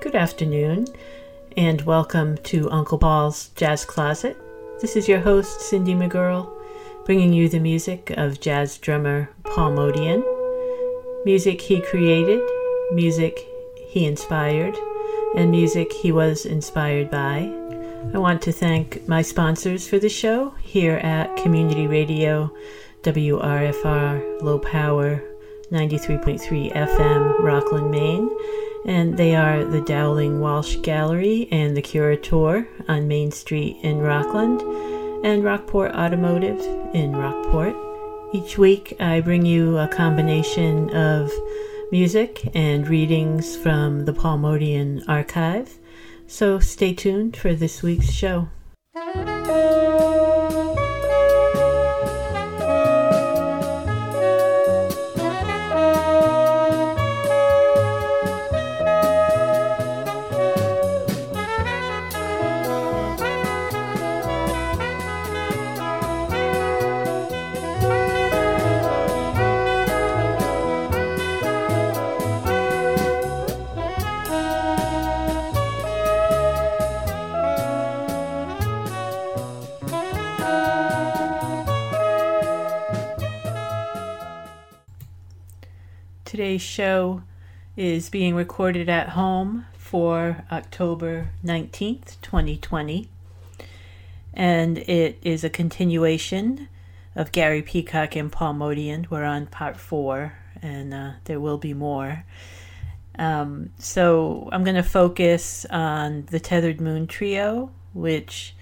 Good afternoon, and welcome to Uncle Paul's Jazz Closet. This is your host, Cindy McGurl, bringing you the music of jazz drummer Paul Motian, Music he created, music he inspired, and music he was inspired by. I want to thank my sponsors for the show here at Community Radio WRFR Low Power 93.3 FM, Rockland, Maine and they are the Dowling Walsh Gallery and the Curator on Main Street in Rockland, and Rockport Automotive in Rockport. Each week, I bring you a combination of music and readings from the Paul Motian archive. So stay tuned for this week's show. Today's show is being recorded at home for October 19th, 2020. And it is a continuation of Gary Peacock and Paul Motian. We're on part four, and uh, there will be more. Um, so I'm going to focus on the Tethered Moon Trio, which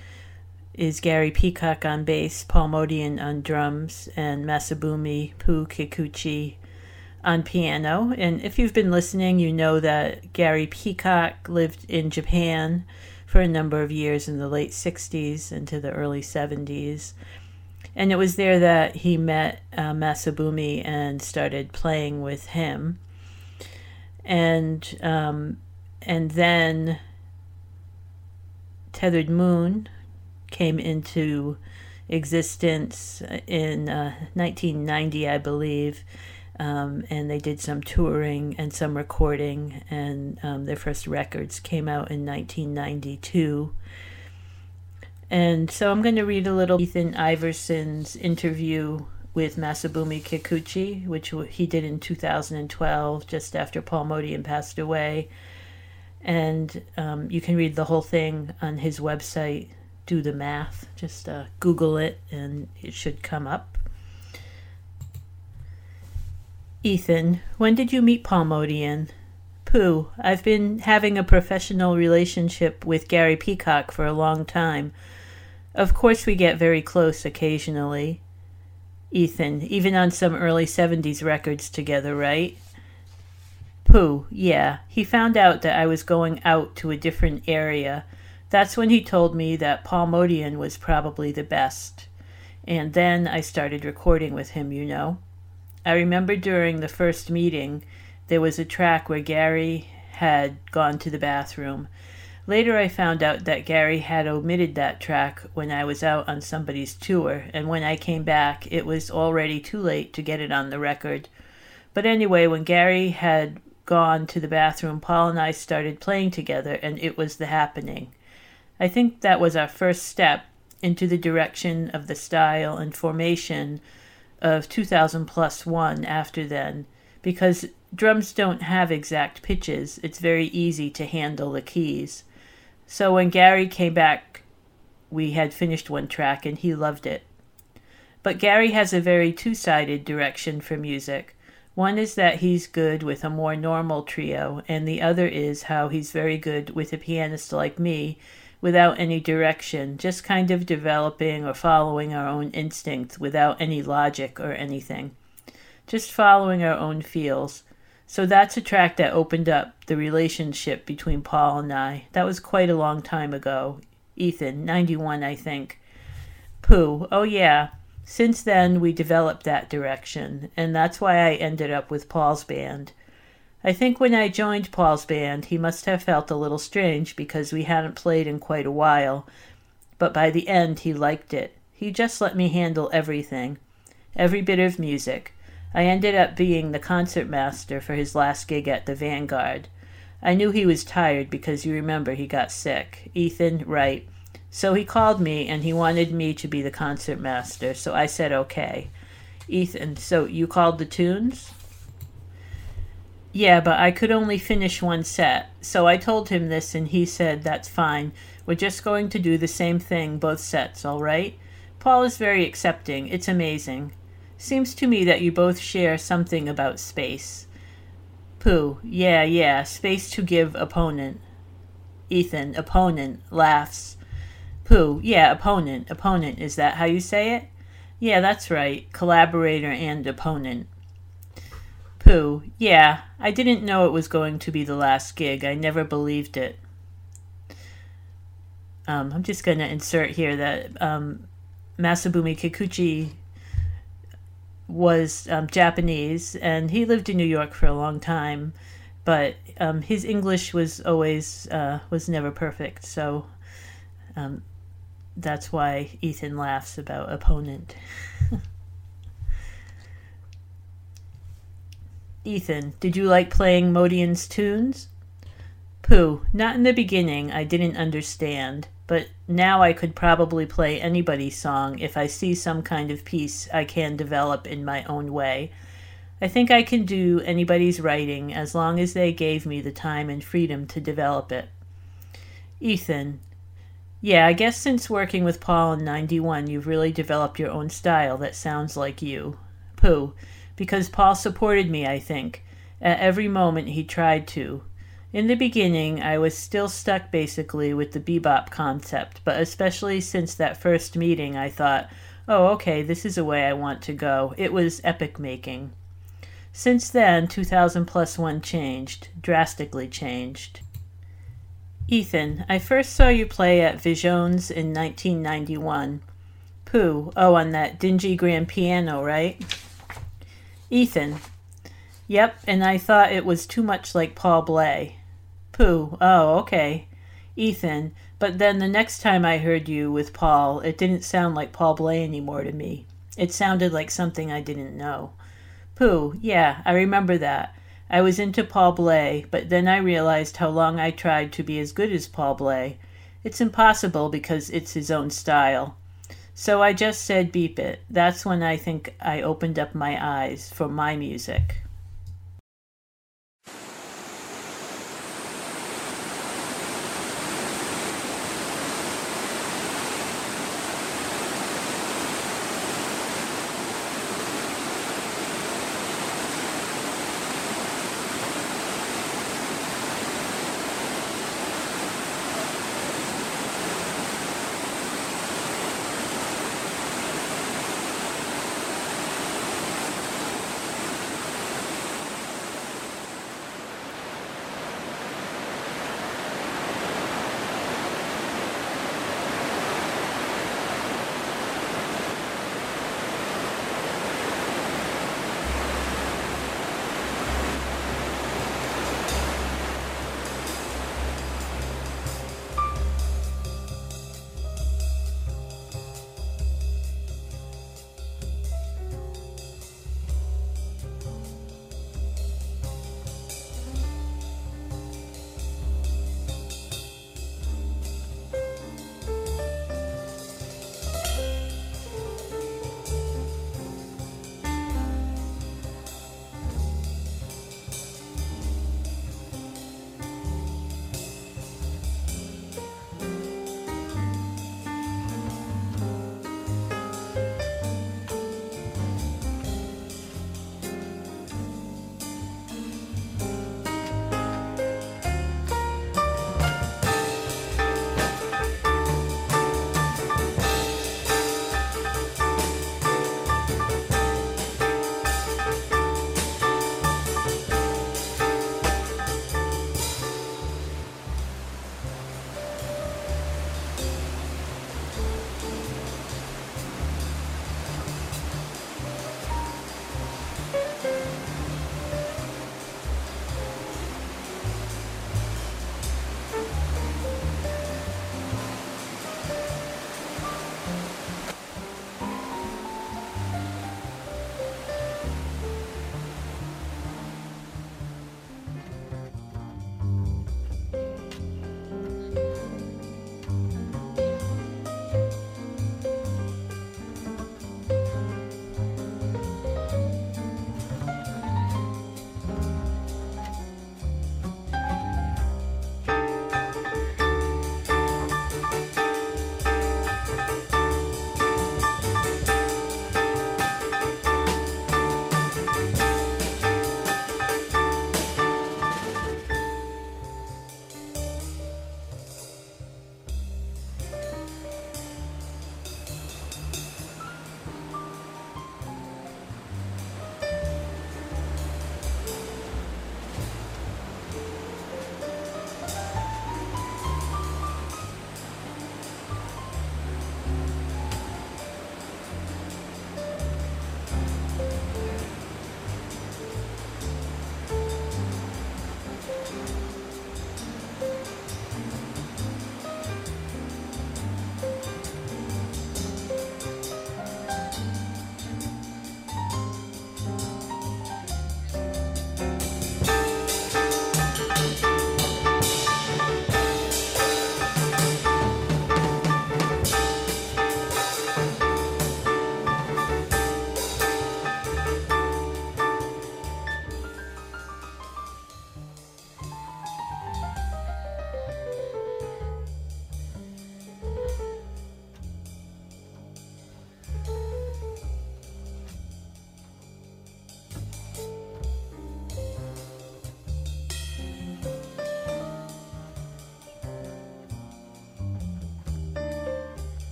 is Gary Peacock on bass, Paul Motian on drums, and Masabumi Poo Kikuchi on piano. And if you've been listening, you know that Gary Peacock lived in Japan for a number of years in the late 60s into the early 70s. And it was there that he met uh, Masabumi and started playing with him. And um, and then Tethered Moon came into existence in uh, 1990, I believe um, and they did some touring and some recording, and um, their first records came out in 1992. And so I'm going to read a little Ethan Iverson's interview with Masabumi Kikuchi, which he did in 2012, just after Paul Motian passed away. And um, you can read the whole thing on his website, Do the Math. Just uh, Google it, and it should come up. Ethan, when did you meet Paul Motian? Pooh, I've been having a professional relationship with Gary Peacock for a long time. Of course, we get very close occasionally. Ethan, even on some early 70s records together, right? Pooh, yeah. He found out that I was going out to a different area. That's when he told me that Paul Motian was probably the best. And then I started recording with him, you know. I remember during the first meeting, there was a track where Gary had gone to the bathroom. Later, I found out that Gary had omitted that track when I was out on somebody's tour, and when I came back, it was already too late to get it on the record. But anyway, when Gary had gone to the bathroom, Paul and I started playing together, and it was the happening. I think that was our first step into the direction of the style and formation of 2000 plus one after then because drums don't have exact pitches. It's very easy to handle the keys. So when Gary came back, we had finished one track and he loved it. But Gary has a very two sided direction for music. One is that he's good with a more normal trio, and the other is how he's very good with a pianist like me without any direction, just kind of developing or following our own instinct without any logic or anything. Just following our own feels. So that's a track that opened up the relationship between Paul and I. That was quite a long time ago. Ethan, 91, I think. Pooh, oh yeah. Since then, we developed that direction, and that's why I ended up with Paul's band. I think when I joined Paul's band, he must have felt a little strange because we hadn't played in quite a while, but by the end he liked it. He just let me handle everything, every bit of music. I ended up being the concertmaster for his last gig at the Vanguard. I knew he was tired because you remember he got sick. Ethan, right. So he called me and he wanted me to be the concert master, so I said okay. Ethan, so you called the tunes? Yeah, but I could only finish one set, so I told him this and he said, That's fine. We're just going to do the same thing both sets, all right? Paul is very accepting. It's amazing. Seems to me that you both share something about space. Pooh, yeah, yeah, space to give opponent. Ethan, opponent, laughs. Pooh, yeah, opponent, opponent, is that how you say it? Yeah, that's right, collaborator and opponent. Yeah, I didn't know it was going to be the last gig. I never believed it. Um, I'm just going to insert here that um, Masabumi Kikuchi was um, Japanese, and he lived in New York for a long time, but um, his English was always uh, was never perfect. So um, that's why Ethan laughs about opponent. Ethan, did you like playing Motian's tunes? Pooh, not in the beginning. I didn't understand but now I could probably play anybody's song if I see some kind of piece I can develop in my own way. I think I can do anybody's writing as long as they gave me the time and freedom to develop it. Ethan, yeah, I guess since working with Paul in 91, you've really developed your own style that sounds like you. Pooh, because Paul supported me, I think. At every moment he tried to. In the beginning, I was still stuck basically with the bebop concept, but especially since that first meeting, I thought, oh, okay, this is a way I want to go. It was epic making. Since then, 2000 plus 1 changed, drastically changed. Ethan, I first saw you play at Visions in 1991. Pooh, oh, on that dingy grand piano, right? Ethan, yep, and I thought it was too much like Paul Bley. Pooh. Oh, okay. Ethan. But then the next time I heard you with Paul, it didn't sound like Paul Bley anymore to me. It sounded like something I didn't know. Pooh. Yeah, I remember that. I was into Paul Bley, but then I realized how long I tried to be as good as Paul Bley. It's impossible because it's his own style. So I just said beep it. That's when I think I opened up my eyes for my music.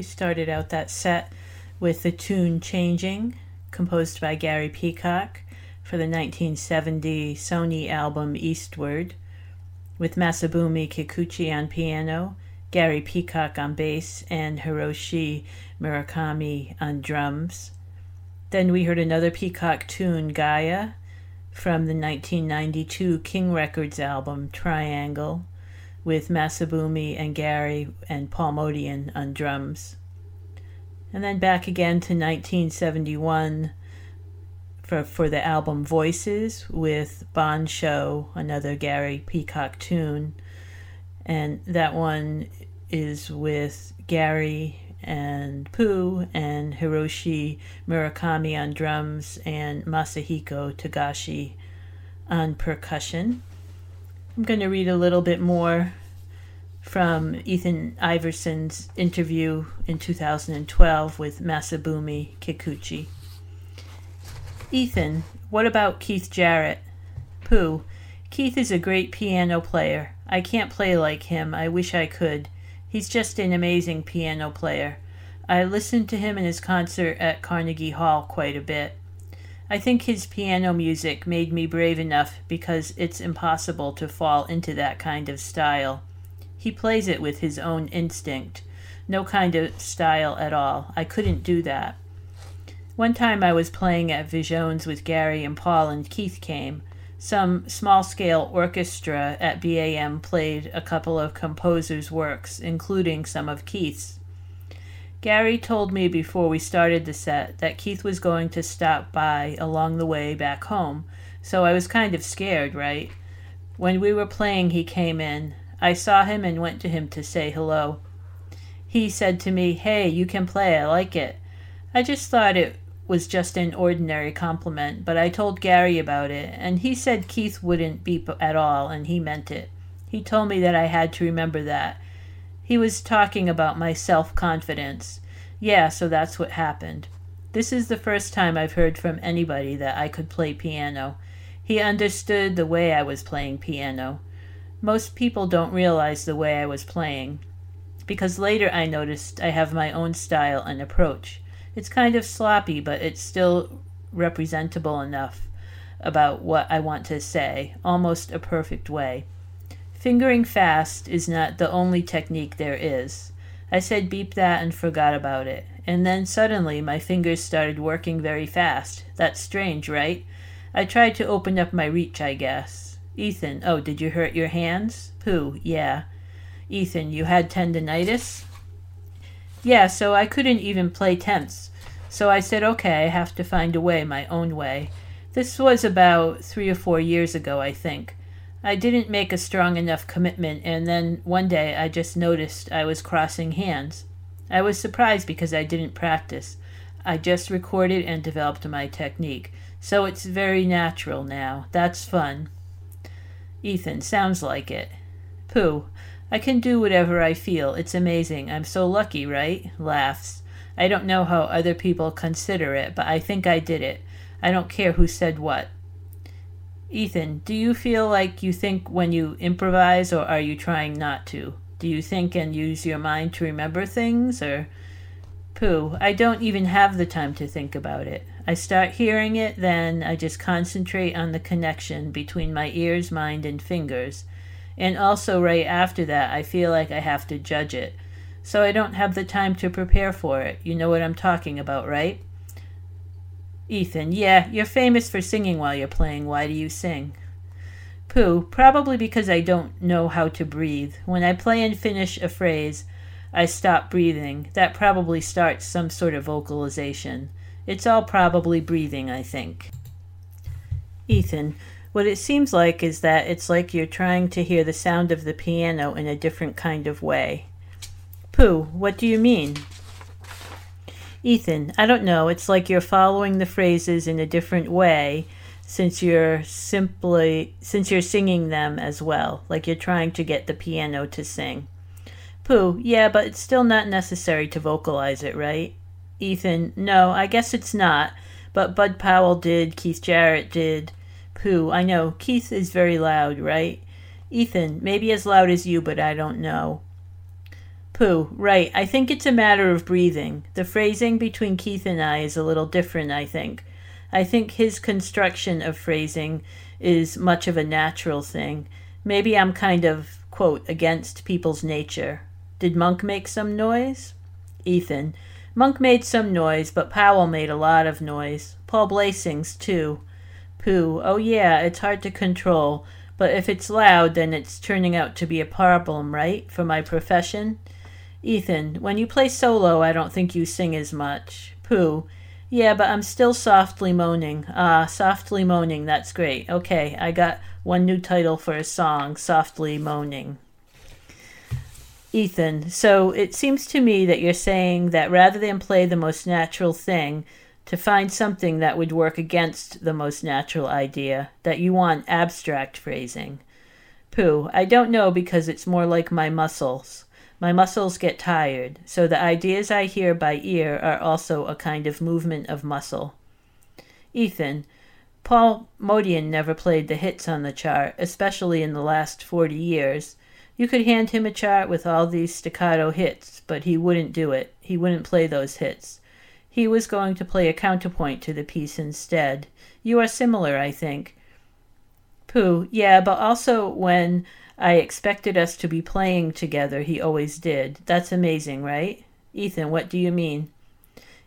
We started out that set with the tune Changing, composed by Gary Peacock for the 1970 Sony album Eastward, with Masabumi Kikuchi on piano, Gary Peacock on bass, and Hiroshi Murakami on drums. Then we heard another Peacock tune, Gaia, from the 1992 King Records album Triangle, with Masabumi and Gary and Paul Motian on drums. And then back again to 1971 for, for the album Voices with Bon Show, another Gary Peacock tune. And that one is with Gary and Pooh and Hiroshi Murakami on drums and Masahiko Togashi on percussion. I'm going to read a little bit more from Ethan Iverson's interview in 2012 with Masabumi Kikuchi. Ethan, what about Keith Jarrett? Pooh, Keith is a great piano player. I can't play like him. I wish I could. He's just an amazing piano player. I listened to him in his concert at Carnegie Hall quite a bit. I think his piano music made me brave enough because it's impossible to fall into that kind of style. He plays it with his own instinct, no kind of style at all. I couldn't do that. One time I was playing at Visiones with Gary and Paul, and Keith came. Some small scale orchestra at BAM played a couple of composers' works, including some of Keith's. Gary told me before we started the set that Keith was going to stop by along the way back home, so I was kind of scared, right? When we were playing, he came in. I saw him and went to him to say hello. He said to me, Hey, you can play, I like it. I just thought it was just an ordinary compliment, but I told Gary about it, and he said Keith wouldn't beep at all, and he meant it. He told me that I had to remember that he was talking about my self confidence. Yeah, so that's what happened. This is the first time I've heard from anybody that I could play piano. He understood the way I was playing piano. Most people don't realize the way I was playing, because later I noticed I have my own style and approach. It's kind of sloppy, but it's still representable enough about what I want to say, almost a perfect way. Fingering fast is not the only technique there is. I said beep that and forgot about it. And then suddenly my fingers started working very fast. That's strange, right? I tried to open up my reach, I guess. Ethan, oh, did you hurt your hands? Pooh, yeah. Ethan, you had tendonitis? Yeah, so I couldn't even play tenths. So I said, okay, I have to find a way, my own way. This was about three or four years ago, I think. I didn't make a strong enough commitment, and then one day I just noticed I was crossing hands. I was surprised because I didn't practice. I just recorded and developed my technique. So it's very natural now. That's fun. Ethan, sounds like it. Pooh, I can do whatever I feel. It's amazing. I'm so lucky, right? Laughs. I don't know how other people consider it, but I think I did it. I don't care who said what. Ethan, do you feel like you think when you improvise, or are you trying not to? Do you think and use your mind to remember things, or. Pooh, I don't even have the time to think about it. I start hearing it, then I just concentrate on the connection between my ears, mind, and fingers. And also, right after that, I feel like I have to judge it. So I don't have the time to prepare for it. You know what I'm talking about, right? Ethan, yeah, you're famous for singing while you're playing. Why do you sing? Pooh, probably because I don't know how to breathe. When I play and finish a phrase, I stop breathing. That probably starts some sort of vocalization. It's all probably breathing, I think. Ethan, what it seems like is that it's like you're trying to hear the sound of the piano in a different kind of way. Pooh, what do you mean? Ethan, I don't know. It's like you're following the phrases in a different way since you're simply since you're singing them as well, like you're trying to get the piano to sing. Pooh, yeah, but it's still not necessary to vocalize it, right? Ethan, no, I guess it's not. But Bud Powell did, Keith Jarrett did. Pooh, I know. Keith is very loud, right? Ethan, maybe as loud as you, but I don't know. Pooh, right. I think it's a matter of breathing. The phrasing between Keith and I is a little different, I think. I think his construction of phrasing is much of a natural thing. Maybe I'm kind of, quote, against people's nature. Did Monk make some noise? Ethan, Monk made some noise, but Powell made a lot of noise. Paul Bley sings, too. Pooh, oh yeah, it's hard to control, but if it's loud, then it's turning out to be a problem, right, for my profession? Ethan, when you play solo, I don't think you sing as much. Pooh, yeah, but I'm still softly moaning. Ah, softly moaning, that's great. Okay, I got one new title for a song, Softly Moaning. Ethan, so it seems to me that you're saying that rather than play the most natural thing, to find something that would work against the most natural idea, that you want abstract phrasing. Pooh, I don't know because it's more like my muscles. My muscles get tired, so the ideas I hear by ear are also a kind of movement of muscle. Ethan, Paul Motian never played the hits on the chart, especially in the last forty years. You could hand him a chart with all these staccato hits, but he wouldn't do it. He wouldn't play those hits. He was going to play a counterpoint to the piece instead. You are similar, I think. Pooh, yeah, but also when I expected us to be playing together, he always did. That's amazing, right? Ethan, what do you mean?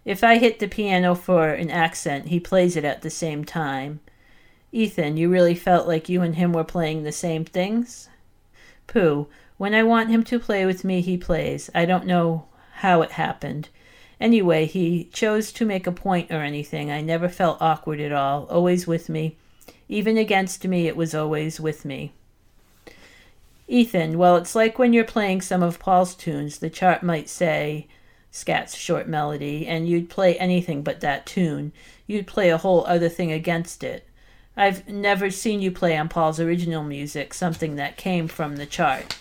If I hit the piano for an accent, he plays it at the same time. Ethan, you really felt like you and him were playing the same things? Pooh, when I want him to play with me, he plays. I don't know how it happened. Anyway, he chose to make a point or anything. I never felt awkward at all, always with me. Even against me, it was always with me. Ethan, well, it's like when you're playing some of Paul's tunes, the chart might say, Scat's short melody, and you'd play anything but that tune. You'd play a whole other thing against it. I've never seen you play on Paul's original music, something that came from the chart.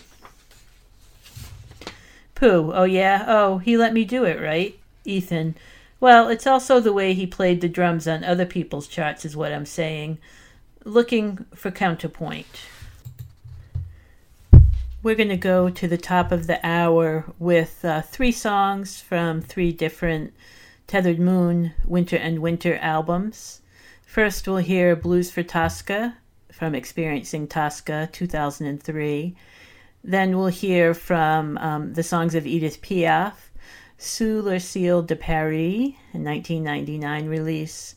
Pooh, oh yeah, oh, he let me do it, right? Ethan. Well, it's also the way he played the drums on other people's charts, is what I'm saying. Looking for counterpoint. We're going to go to the top of the hour with uh, three songs from three different Tethered Moon Winter and Winter albums. First, we'll hear Blues for Tosca from Experiencing Tosca 2003. Then we'll hear from um, the songs of Edith Piaf Sous le ciel de Paris, a 1999 release.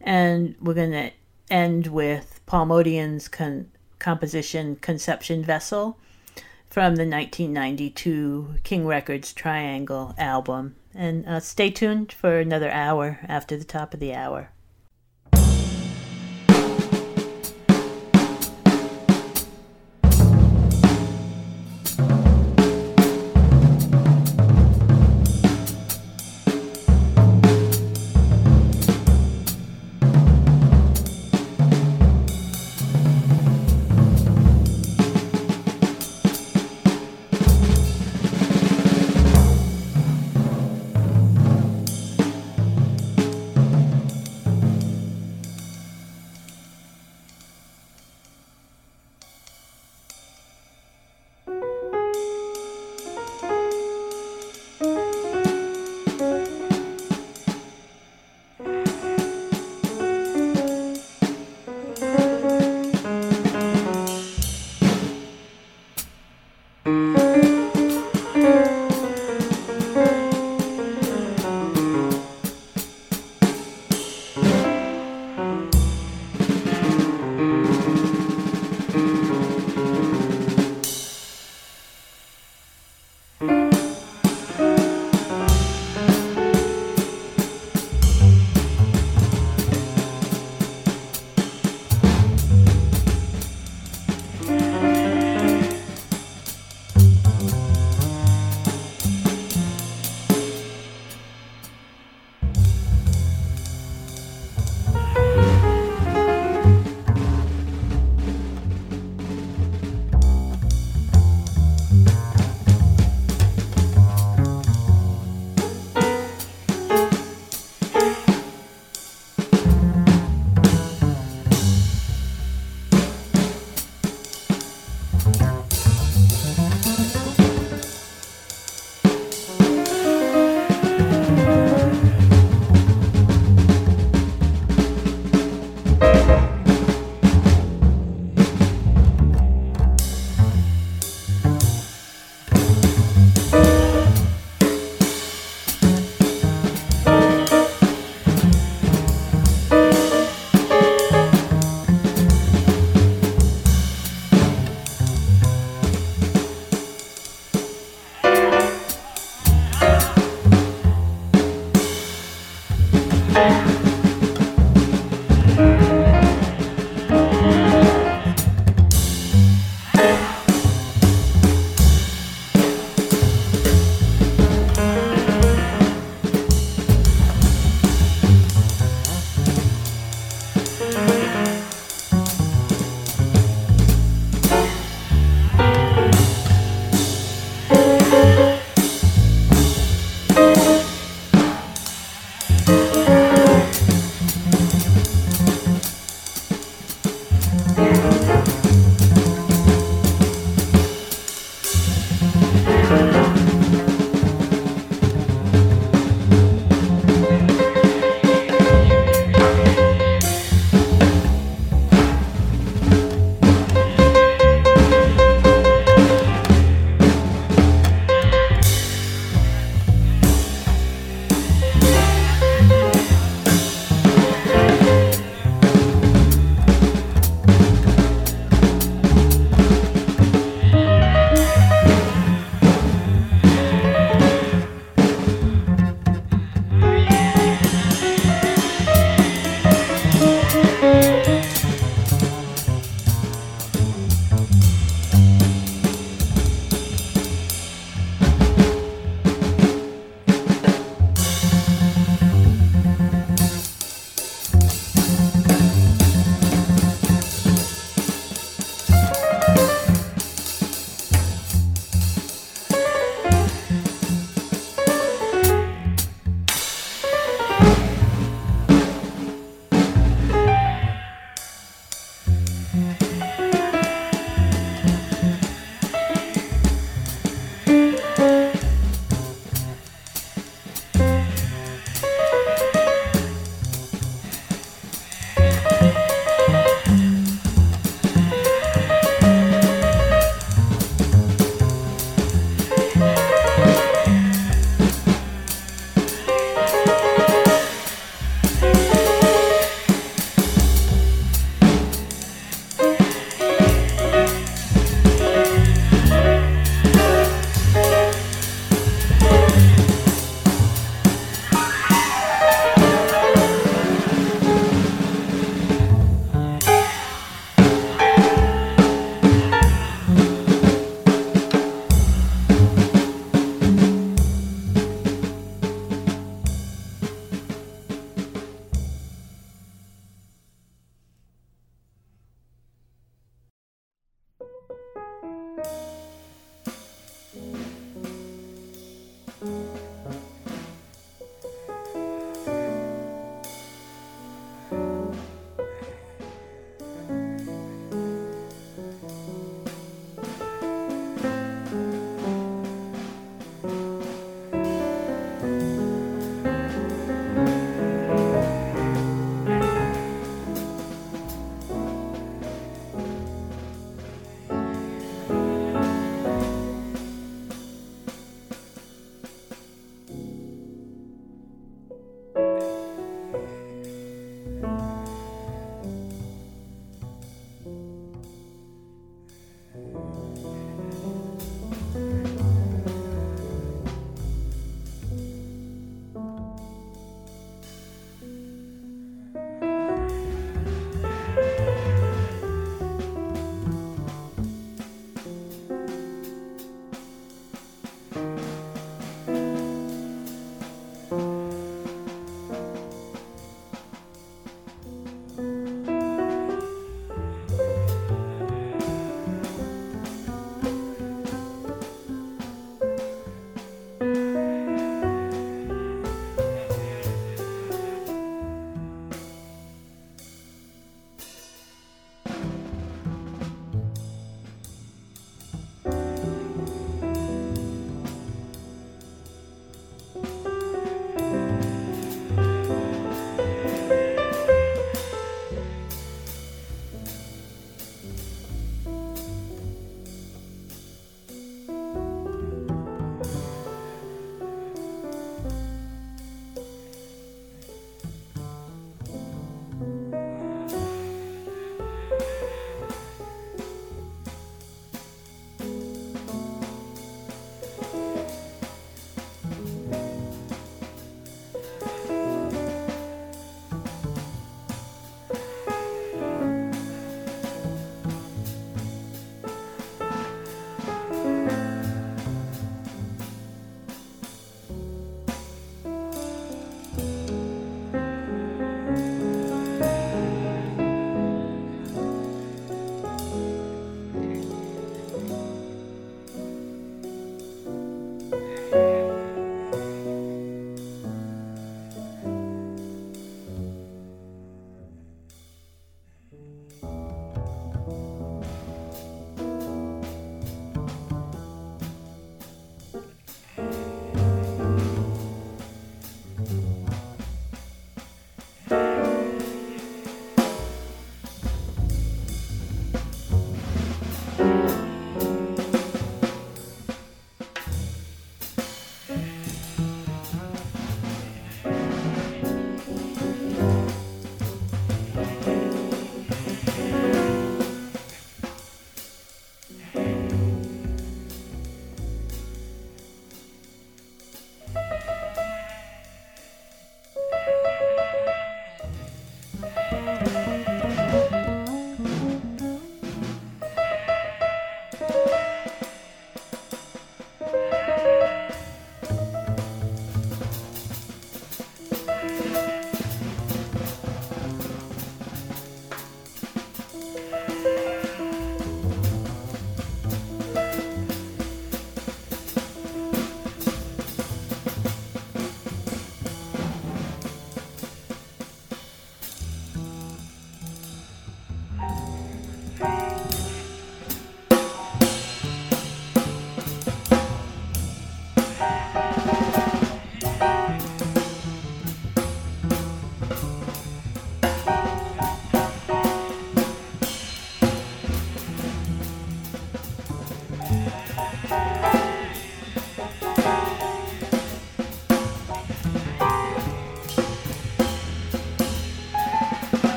And we're going to end with Paul Motian's con- composition Conception Vessel from the 1992 King Records Triangle album. And uh, stay tuned for another hour after the top of the hour.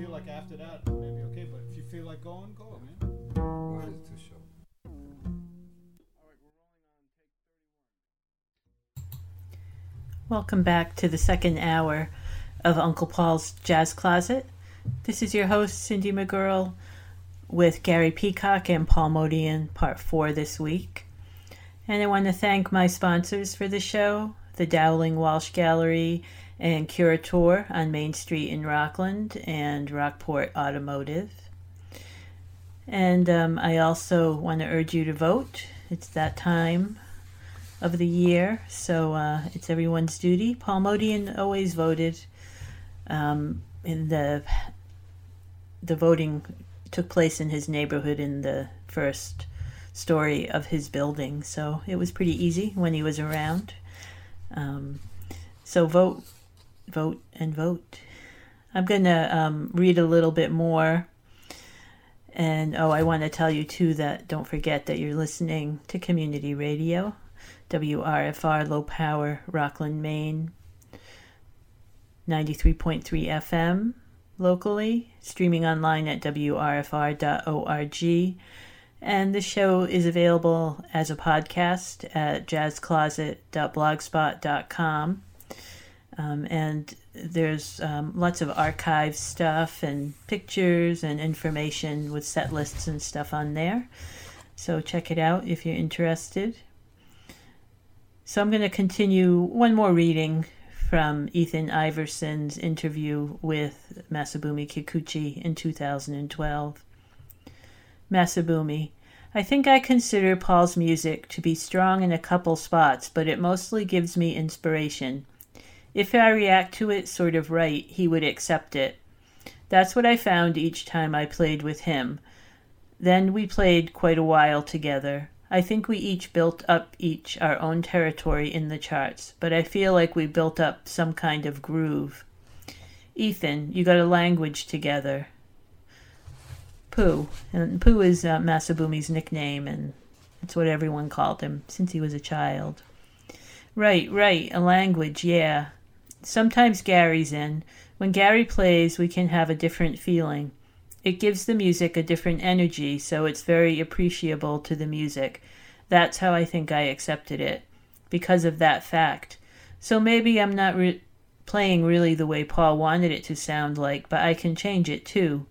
feel like after that, maybe okay. But if you feel like going, go, man. Why is it too short? Welcome back to the second hour of Uncle Paul's Jazz Closet. This is your host, Cindy McGurl, with Gary Peacock and Paul Motian, part four this week. And I want to thank my sponsors for the show the Dowling Walsh Gallery and Curator on Main Street in Rockland and Rockport Automotive. And um, I also want to urge you to vote. It's that time of the year, so uh, it's everyone's duty. Paul Motian always voted. Um, in the the voting took place in his neighborhood in the first story of his building, so it was pretty easy when he was around. Um, so vote, vote, and vote. I'm gonna um, read a little bit more. And oh, I want to tell you too that don't forget that you're listening to community radio. WRFR Low Power, Rockland, Maine. 93.3 FM locally, streaming online at WRFR.org. And the show is available as a podcast at jazzcloset.blogspot.com. Um, and there's um, lots of archive stuff and pictures and information with set lists and stuff on there. So check it out if you're interested. So I'm going to continue one more reading from Ethan Iverson's interview with Masabumi Kikuchi in 2012. Masabumi, I think I consider Paul's music to be strong in a couple spots, but it mostly gives me inspiration. If I react to it sort of right, he would accept it. That's what I found each time I played with him. Then we played quite a while together. I think we each built up each our own territory in the charts, but I feel like we built up some kind of groove. Ethan, you got a language together. Pooh, and Pooh is uh, Masabumi's nickname, and it's what everyone called him since he was a child. Right, right, a language, yeah. Sometimes Gary's in. When Gary plays, we can have a different feeling. It gives the music a different energy, so it's very appreciable to the music. That's how I think I accepted it, because of that fact. So maybe I'm not re- playing really the way Paul wanted it to sound like, but I can change it too.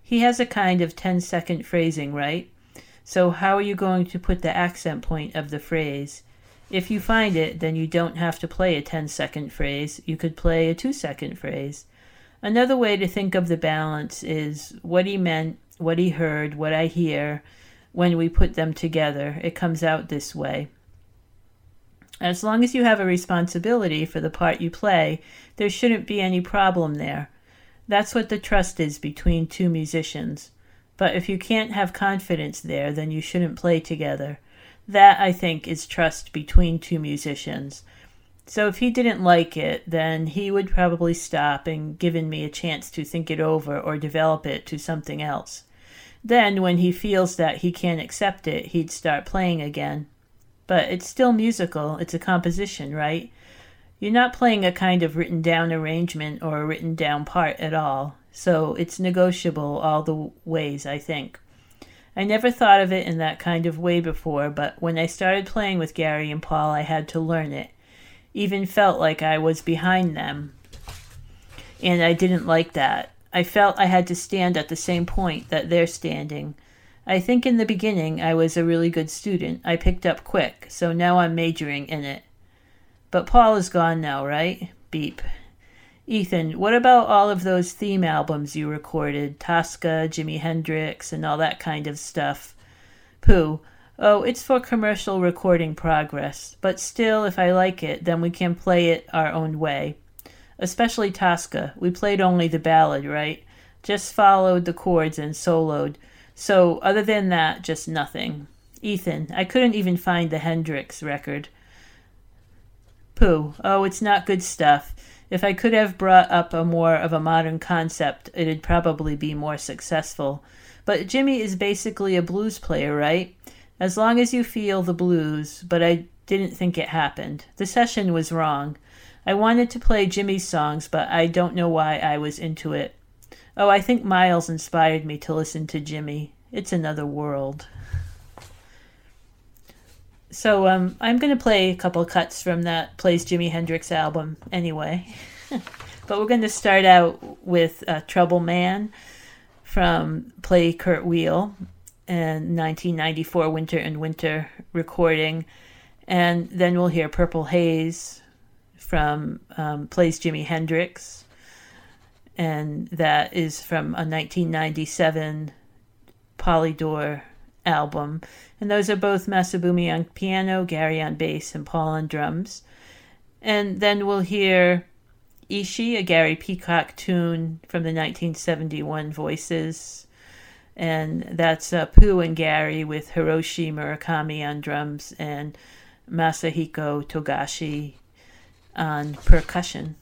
He has a kind of 10 second phrasing, right? So how are you going to put the accent point of the phrase? If you find it, then you don't have to play a 10 second phrase. You could play a 2 second phrase. Another way to think of the balance is what he meant, what he heard, what I hear. When we put them together, it comes out this way. As long as you have a responsibility for the part you play, there shouldn't be any problem there. That's what the trust is between two musicians. But if you can't have confidence there, then you shouldn't play together. That, I think, is trust between two musicians. So if he didn't like it, then he would probably stop and given me a chance to think it over or develop it to something else. Then, when he feels that he can't accept it, he'd start playing again. But it's still musical, it's a composition, right? You're not playing a kind of written down arrangement or a written down part at all, so it's negotiable all the ways, I think. I never thought of it in that kind of way before, but when I started playing with Gary and Paul, I had to learn it even felt like I was behind them. And I didn't like that. I felt I had to stand at the same point that they're standing. I think in the beginning I was a really good student. I picked up quick, so now I'm majoring in it. But Paul is gone now, right? Beep. Ethan, what about all of those theme albums you recorded? Tosca, Jimi Hendrix, and all that kind of stuff. Pooh, Oh, it's for commercial recording progress, but still, if I like it, then we can play it our own way. Especially Tosca. We played only the ballad, right? Just followed the chords and soloed. So, other than that, just nothing. Ethan, I couldn't even find the Hendrix record. Pooh. Oh, it's not good stuff. If I could have brought up a more of a modern concept, it'd probably be more successful. But Jimmy is basically a blues player, right? As long as you feel the blues, but I didn't think it happened. The session was wrong. I wanted to play Jimmy's songs, but I don't know why I was into it. Oh, I think Miles inspired me to listen to Jimmy. It's another world. So um, I'm going to play a couple cuts from that Plays Jimi Hendrix album anyway. but we're going to start out with uh, Trouble Man from Play Kurt Weill and 1994 Winter and Winter recording. And then we'll hear Purple Haze from um, Plays Jimi Hendrix. And that is from a 1997 Polydor album. And those are both Masabumi on piano, Gary on bass, and Paul on drums. And then we'll hear Ishi, a Gary Peacock tune from the 1971 Voices. And that's uh, Pooh and Gary with Hiroshi Murakami on drums and Masahiko Togashi on percussion.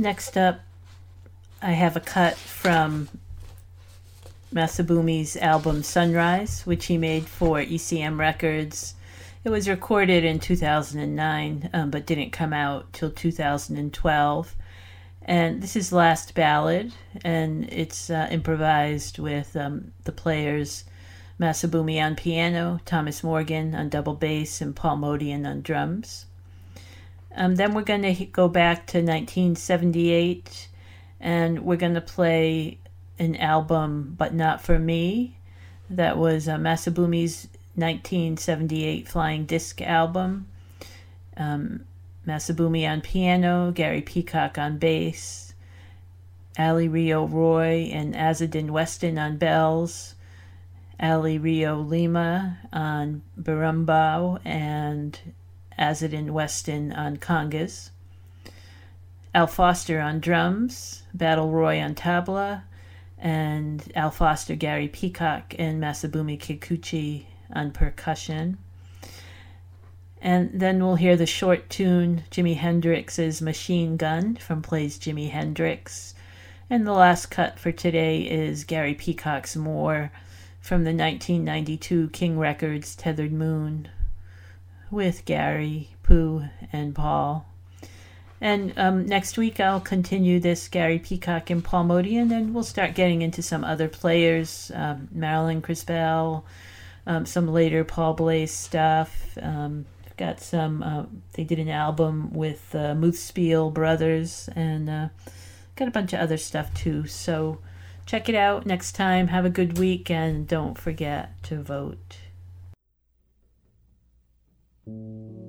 Next up, I have a cut from Masabumi's album Sunrise, which he made for ECM Records. It was recorded in 2009, um, but didn't come out till 2012. And this is Last Ballad, and it's uh, improvised with um, the players Masabumi on piano, Thomas Morgan on double bass, and Paul Motian on drums. Um, then we're going to go back to 1978, and we're going to play an album, but not for me. That was uh, Masabumi's 1978 Flying Disc album. Um, Masabumi on piano, Gary Peacock on bass, Ali Rio Roy and Azzedine Weston on bells, Ali Rio Lima on berimbau, and Azzedine Weston on congas. Al Foster on drums, Badal Roy on tabla, and Al Foster, Gary Peacock, and Masabumi Kikuchi on percussion. And then we'll hear the short tune Jimi Hendrix's Machine Gun from Plays Jimi Hendrix. And the last cut for today is Gary Peacock's More from the 1992 King Records Tethered Moon with Gary, Pooh, and Paul. And um, next week I'll continue this Gary Peacock and Paul Motian, and then we'll start getting into some other players, um, Marilyn Crispell, um, some later Paul Bley's stuff. Um, got some. Uh, they did an album with uh, Muthspiel Brothers, and uh, got a bunch of other stuff too. So check it out next time. Have a good week, and don't forget to vote. Thank you.